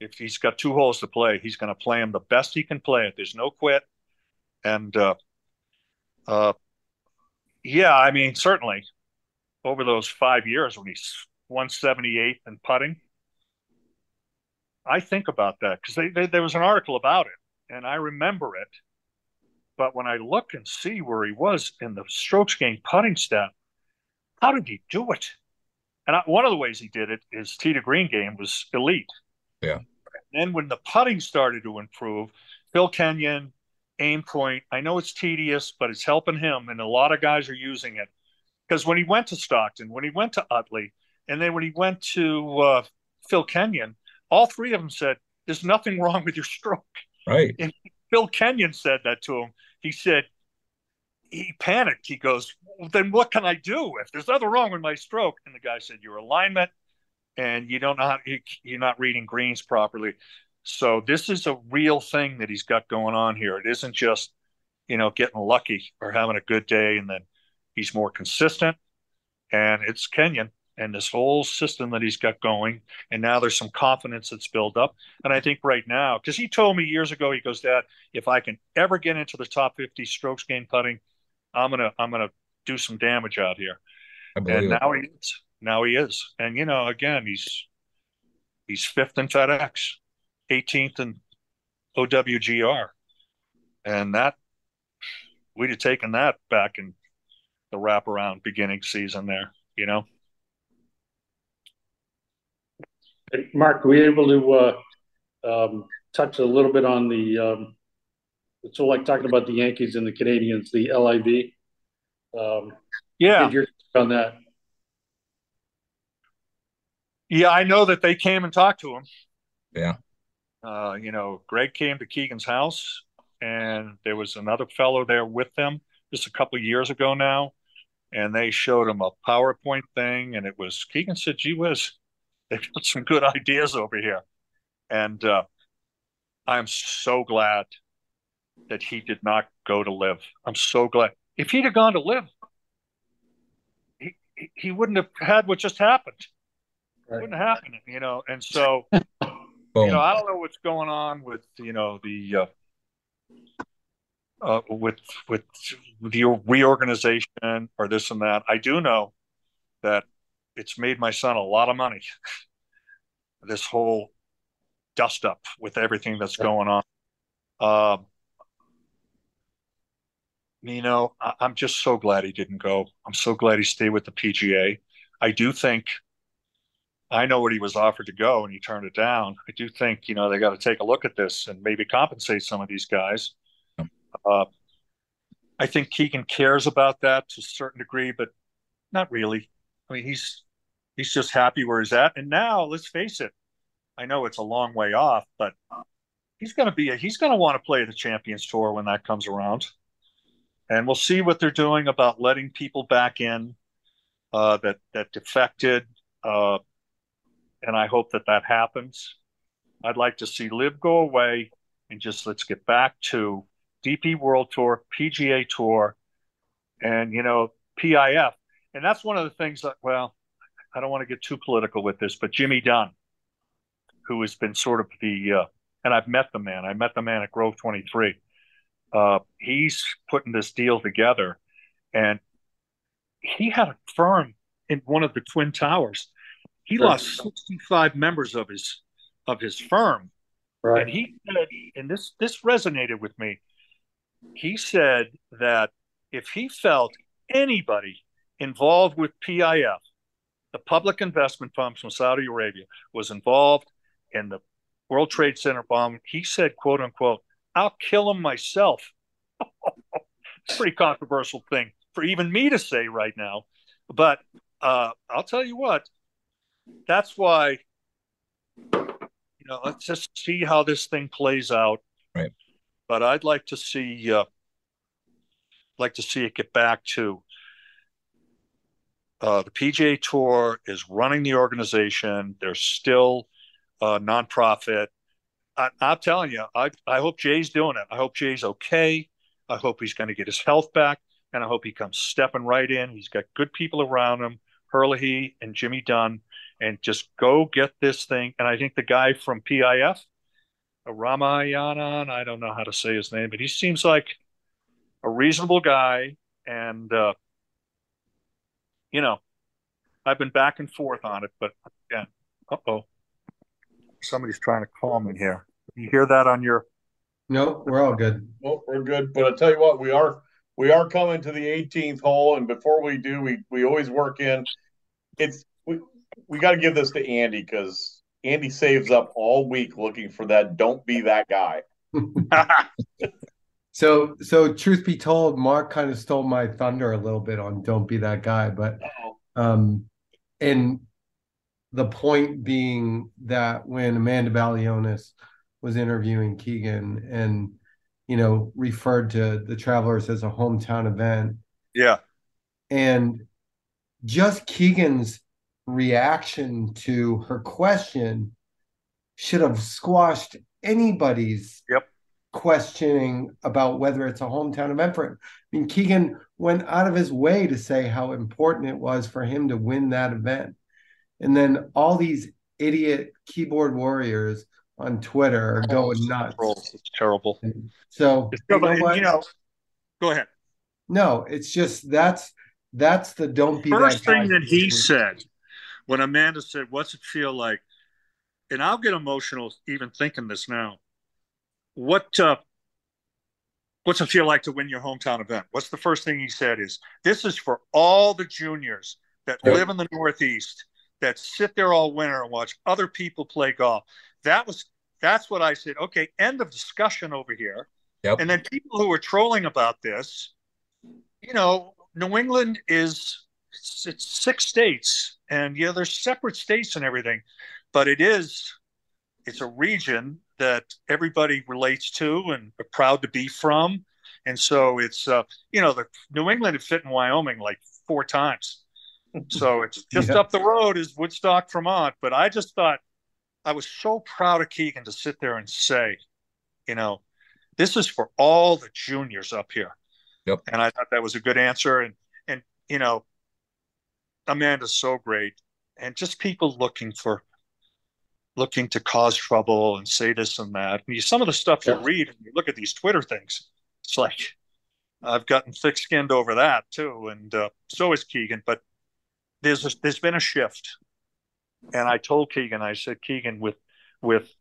S17: If he's got two holes to play, he's going to play them the best he can play it. There's no quit. And uh, uh, yeah, I mean, certainly over those five years when he's 178 and putting, I think about that because there was an article about it and I remember it. But when I look and see where he was in the strokes gained putting stat, how did he do it? And I, one of the ways he did it is tee to green game was elite.
S13: Yeah.
S17: And then when the putting started to improve, Phil Kenyon, aim point. I know it's tedious, but it's helping him, and a lot of guys are using it. Because when he went to Stockton, when he went to Utley, and then when he went to uh, Phil Kenyon, all three of them said, "There's nothing wrong with your stroke."
S13: Right.
S17: And, Bill Kenyon said that to him. He said he panicked. He goes, well, "Then what can I do if there's nothing wrong with my stroke?" And the guy said, "Your alignment, and you don't know how you're not reading greens properly." So this is a real thing that he's got going on here. It isn't just you know getting lucky or having a good day and then he's more consistent. And it's Kenyon and this whole system that he's got going. And now there's some confidence that's built up. And I think right now, because he told me years ago, he goes, Dad, if I can ever get into the top 50 strokes gained putting, I'm gonna I'm gonna do some damage out here. And now he is. Now he is. And you know, again, he's he's fifth in FedEx, 18th in OWGR. And that we'd have taken that back in the wraparound beginning season there, you know.
S16: Mark, were you able to uh, um, touch a little bit on the um, so like talking about the Yankees and the Canadians, the LIV? Um,
S17: yeah,
S16: your on that.
S17: Yeah, I know that they came and talked to him.
S13: Yeah.
S17: Uh, you know, Greg came to Keegan's house, and there was another fellow there with them just a couple of years ago now, and they showed him a PowerPoint thing, and it was Keegan said, "Gee whiz, they got some good ideas over here," and uh, I'm so glad that he did not go to LIV. I'm so glad. If he'd have gone to LIV, he he wouldn't have had what just happened. Right. It wouldn't have happened, you know. And so, you know, I don't know what's going on with you know the. Uh, uh, with with the reorganization or this and that. I do know that it's made my son a lot of money. this whole dust up with everything that's going on. Um, you know, I, I'm just so glad he didn't go. I'm so glad he stayed with the PGA. I do think I know what he was offered to go and he turned it down. I do think, you know, they got to take a look at this and maybe compensate some of these guys. Uh, I think Keegan cares about that to a certain degree, but not really. I mean, he's he's just happy where he's at. And now, let's face it, I know it's a long way off, but he's going to be a, he's going to want to play the Champions Tour when that comes around. And we'll see what they're doing about letting people back in uh, that that defected. Uh, and I hope that that happens. I'd like to see LIV go away and just let's get back to DP World Tour, PGA Tour, and you know PIF. And that's one of the things that well, I don't want to get too political with this, but Jimmy Dunn, who has been sort of the uh, and I've met the man. I met the man at Grove 23. Uh, he's putting this deal together, and he had a firm in one of the twin towers. He sure. lost 65 members of his of his firm, right. and he said, and this this resonated with me he said that if he felt anybody involved with PIF, the public investment fund from Saudi Arabia, was involved in the World Trade Center bomb, he said, quote unquote, I'll kill him myself. it's a pretty controversial thing for even me to say right now. But uh, I'll tell you what, that's why, you know, let's just see how this thing plays out.
S13: Right
S17: but I'd like to see uh, like to see it get back to uh, the PGA Tour is running the organization. They're still a nonprofit. I, I'm telling you, I, I hope Jay's doing it. I hope Jay's okay. I hope he's going to get his health back, and I hope he comes stepping right in. He's got good people around him, Herlihy and Jimmy Dunn, and just go get this thing. And I think the guy from PIF, Ramayanan. I don't know how to say his name, but he seems like a reasonable guy. And, uh, you know, I've been back and forth on it, but again, uh oh. Somebody's trying to call me here. You hear that on your.
S14: No, we're all good.
S12: Well, we're good. But I tell you what, we are we are coming to the 18th hole, and before we do, we we always work in. It's we we got to give this to Andy because Andy saves up all week looking for that. Don't be that guy.
S14: so, so truth be told, Mark kind of stole my thunder a little bit on "Don't be that guy," but um, and the point being that when Amanda Balionis was interviewing Keegan, and you know, referred to the Travelers as a hometown event.
S17: Yeah.
S14: And just Keegan's reaction to her question should have squashed anybody's
S17: yep.
S14: Questioning about whether it's a hometown event for him. I mean, Keegan went out of his way to say how important it was for him to win that event. And then all these idiot keyboard warriors on Twitter are oh, going nuts.
S17: It's terrible.
S14: So
S17: it's you, know you know, go ahead.
S14: No, it's just that's that's the don't be
S17: first
S14: that
S17: thing that he said when Amanda said, "What's it feel like?" and I'll get emotional even thinking this now. What uh, what's it feel like to win your hometown event? What's the first thing he said is this is for all the juniors that yep. live in the Northeast that sit there all winter and watch other people play golf. That was that's what I said. Okay, end of discussion over here.
S13: Yep.
S17: And then people who are trolling about this, you know, New England is it's, it's six states, and yeah, there's separate states and everything but it is it's a region that everybody relates to and are proud to be from. And so it's uh, you know the new england had fit in wyoming like four times. So it's just yeah. up the road is woodstock vermont. But i just thought i was so proud of keegan to sit there and say you know this is for all the juniors up here.
S13: Yep.
S17: and i thought that was a good answer. And and you know amanda's so great. And just people looking for looking to cause trouble and say this and that. And you, some of the stuff you read and you look at these Twitter things, it's like I've gotten thick skinned over that too, and uh, so is Keegan. But there's a, there's been a shift, and I told Keegan, I said, Keegan, with with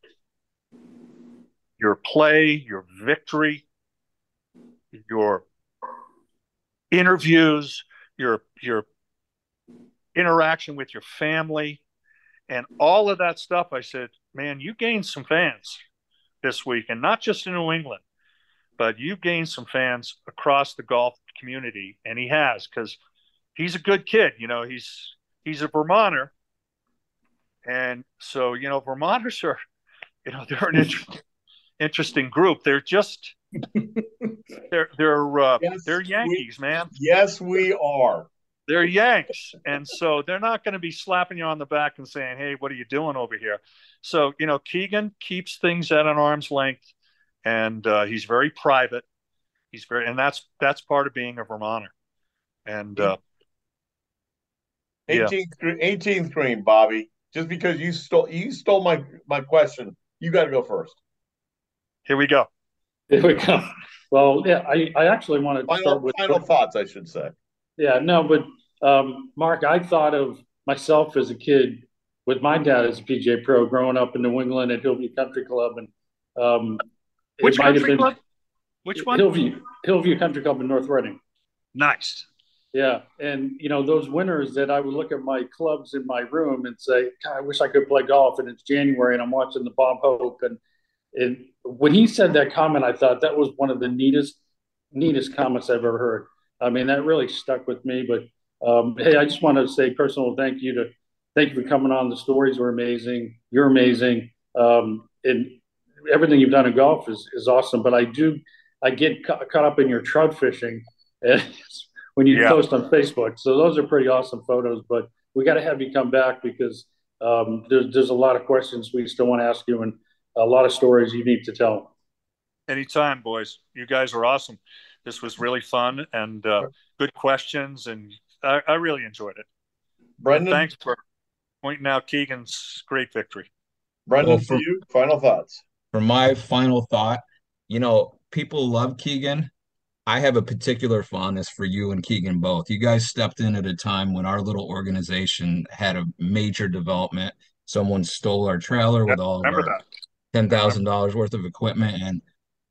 S17: your play, your victory, your interviews, your your interaction with your family, and all of that stuff, I said, man, you gained some fans this week, and not just in New England, but you gained some fans across the golf community, and he has because he's a good kid. You know, he's he's a Vermonter, and so you know, Vermonters are, you know, they're an inter- interesting group. They're just they're they're uh, yes, they're Yankees,
S12: we,
S17: man.
S12: Yes, we are
S17: they're Yanks, and so they're not going to be slapping you on the back and saying, "Hey, what are you doing over here?" So you know, Keegan keeps things at an arm's length, and uh, he's very private. He's very, and that's that's part of being a Vermonter. And uh,
S12: 18th, yeah. 18th green, Bobby. Just because you stole you stole my my question, you got to go first.
S17: Here we go.
S16: Here we go. Well, yeah, I, I actually want to
S12: final,
S16: start with
S12: final thoughts, I should say.
S16: Yeah, no, but um, Mark, I thought of myself as a kid with my dad as a PGA pro growing up in New England at Hillview Country Club. And um,
S17: which country been, club? Which one?
S16: Hillview, Hillview Country Club in North Reading.
S17: Nice.
S16: Yeah. And, you know, those winters that I would look at my clubs in my room and say, God, I wish I could play golf. And it's January and I'm watching the Bob Hope. And, and when he said that comment, I thought that was one of the neatest, neatest comments I've ever heard. I mean, that really stuck with me. But um, hey, I just want to say personal thank you to thank you for coming on. The stories were amazing. You're amazing, um, and everything you've done in golf is is awesome. But I do I get ca- caught up in your trout fishing when you yeah. post on Facebook. So those are pretty awesome photos. But we got to have you come back because um, there's there's a lot of questions we still want to ask you and a lot of stories you need to tell.
S17: Anytime, boys. You guys are awesome. This was really fun and uh, good questions, and I, I really enjoyed it.
S12: Brendan,
S17: thanks for pointing out Keegan's great victory.
S12: Brendan, well, for you, final thoughts.
S13: For my final thought, you know, people love Keegan. I have a particular fondness for you and Keegan both. You guys stepped in at a time when our little organization had a major development. Someone stole our trailer with all of our ten thousand dollars worth of equipment, and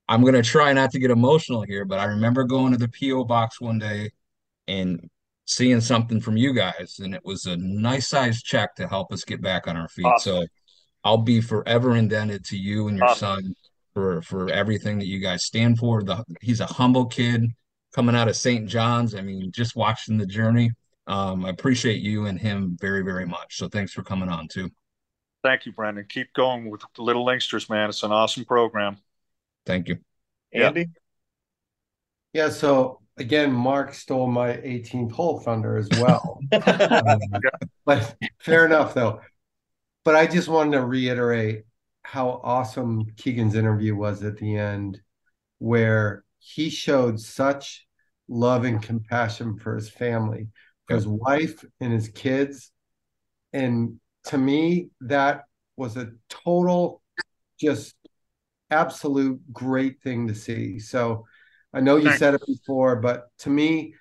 S13: I'm gonna try not to get emotional here, but I remember going to the PO box one day and seeing something from you guys, and it was a nice sized check to help us get back on our feet. Awesome. So I'll be forever indebted to you and your awesome. son for for everything that you guys stand for. The he's a humble kid coming out of St. John's. I mean, just watching the journey. Um, I appreciate you and him very, very much. So thanks for coming on too.
S17: Thank you, Brendan. Keep going with the Little Linksters, man. It's an awesome program.
S13: Thank you.
S12: Andy?
S14: Yeah. yeah so again, Mark stole my 18th hole thunder as well. um, but fair enough, though. But I just wanted to reiterate how awesome Keegan's interview was at the end, where he showed such love and compassion for his family, for his wife and his kids. And to me, that was a total, just absolute great thing to see. So I know you Thanks. said it before, but to me,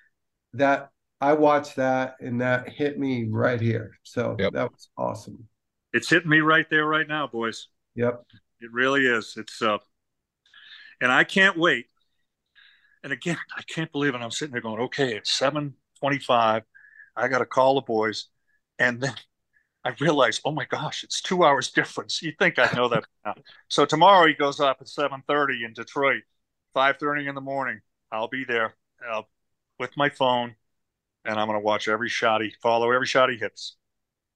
S14: that I watched that and that hit me right here. So yep. that was awesome.
S17: It's hitting me right there, right now, boys.
S14: Yep.
S17: It really is. It's uh, and I can't wait. And again, I can't believe it. I'm sitting there going, okay, it's 7:25. I got to call the boys, and then I realize, oh my gosh, it's two hours difference. You think I know that now. So tomorrow he goes up at 7:30 in Detroit. 5:30 in the morning. I'll be there uh, with my phone, and I'm going to watch every shot he follow every shot he hits.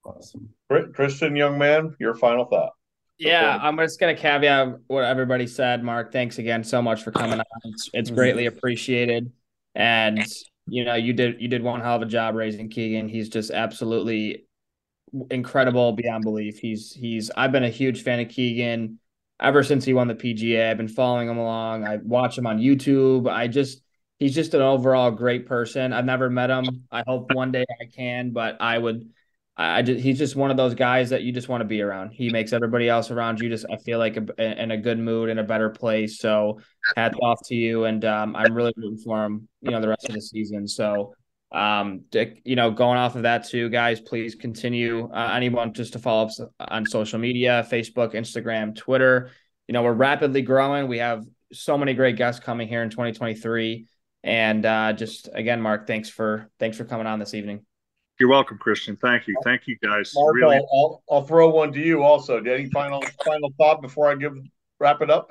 S12: Awesome, Christian, young man, your final thought.
S15: Yeah, I'm just gonna caveat what everybody said. Mark, thanks again so much for coming on. It's, it's mm-hmm. greatly appreciated, and you know you did you did one hell of a job raising Keegan. He's just absolutely incredible beyond belief. He's he's I've been a huge fan of Keegan ever since he won the PGA. I've been following him along. I watch him on YouTube. I just he's just an overall great person. I've never met him. I hope one day I can, but I would I just he's just one of those guys that you just want to be around. He makes everybody else around you just I feel like a, in a good mood in a better place. So hats off to you, and um, I'm really rooting for him. You know the rest of the season. So um, Dick, you know, going off of that too, guys, please continue. Uh, anyone just to follow us on social media, Facebook, Instagram, Twitter. You know, we're rapidly growing. We have so many great guests coming here in 2023. And uh, just again, Mark, thanks for thanks for coming on this evening.
S17: You're welcome, Christian. Thank you. Thank you, guys.
S12: Mark, really. I'll, I'll, I'll throw one to you also. Any final final thought before I give wrap it up?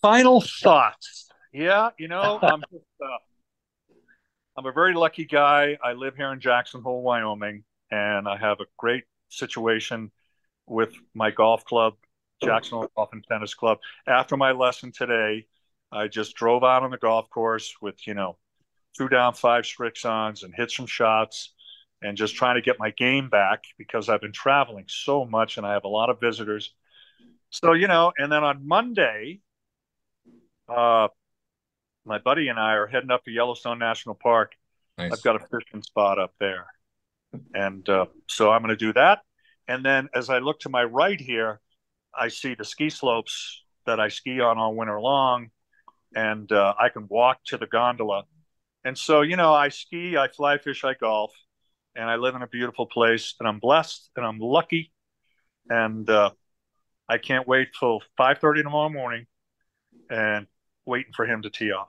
S17: Final thoughts. Yeah, you know, I'm just uh, I'm a very lucky guy. I live here in Jackson Hole, Wyoming, and I have a great situation with my golf club, Jackson Hole Golf and Tennis Club. After my lesson today, I just drove out on the golf course with, you know, two down, five Srixons and hit some shots and just trying to get my game back because I've been traveling so much and I have a lot of visitors. So, you know, and then on Monday, uh, my buddy and I are heading up to Yellowstone National Park. Nice. I've got a fishing spot up there. And uh, so I'm going to do that. And then as I look to my right here, I see the ski slopes that I ski on all winter long. And uh, I can walk to the gondola. And so, you know, I ski, I fly fish, I golf, and I live in a beautiful place. And I'm blessed and I'm lucky. And uh, I can't wait till 5.30 tomorrow morning and waiting for him to tee off.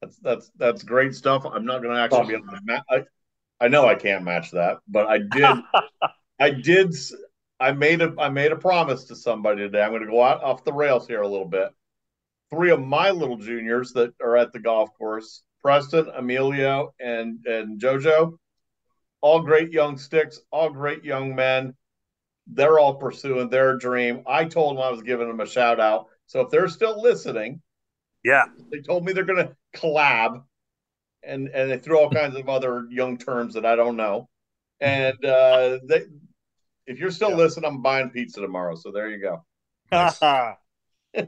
S12: That's that's that's great stuff. I'm not going to actually be able to match. I, I know I can't match that, but I did. I did. I made a I made a promise to somebody today. I'm going to go out off the rails here a little bit. Three of my little juniors that are at the golf course: Preston, Emilio, and and JoJo. All great young sticks. All great young men. They're all pursuing their dream. I told them I was giving them a shout out so if they're still listening,
S17: yeah,
S12: they told me they're going to collab, and and they threw all kinds of other young terms that I don't know. And uh, they, if you're still yeah. listening, I'm buying pizza tomorrow. So there you go.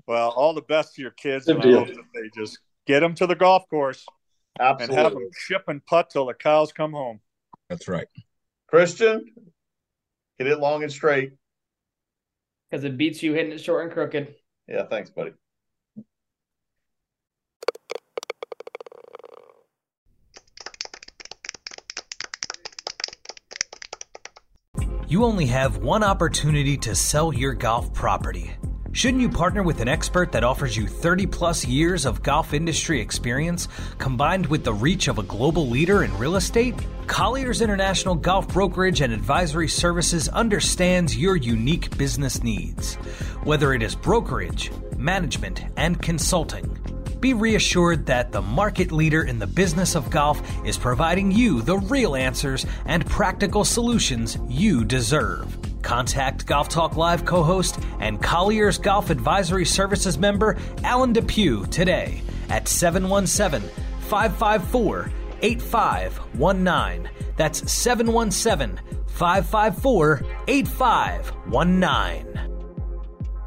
S17: well, all the best to your kids, and I hope that they just get them to the golf course
S12: Absolutely.
S17: and have them chip and putt till the cows come home.
S13: That's right.
S12: Christian, hit it long and straight.
S15: Because it beats you hitting it short and crooked.
S12: Yeah, thanks, buddy.
S8: You only have one opportunity to sell your golf property. Shouldn't you partner with an expert that offers you 30 plus years of golf industry experience combined with the reach of a global leader in real estate? Colliers International Golf Brokerage and Advisory Services understands your unique business needs. Whether it is brokerage, management, and consulting, be reassured that the market leader in the business of golf is providing you the real answers and practical solutions you deserve. Contact Golf Talk Live co host and Collier's Golf Advisory Services member Alan Depew today at 717 554 8519. That's 717 554 8519.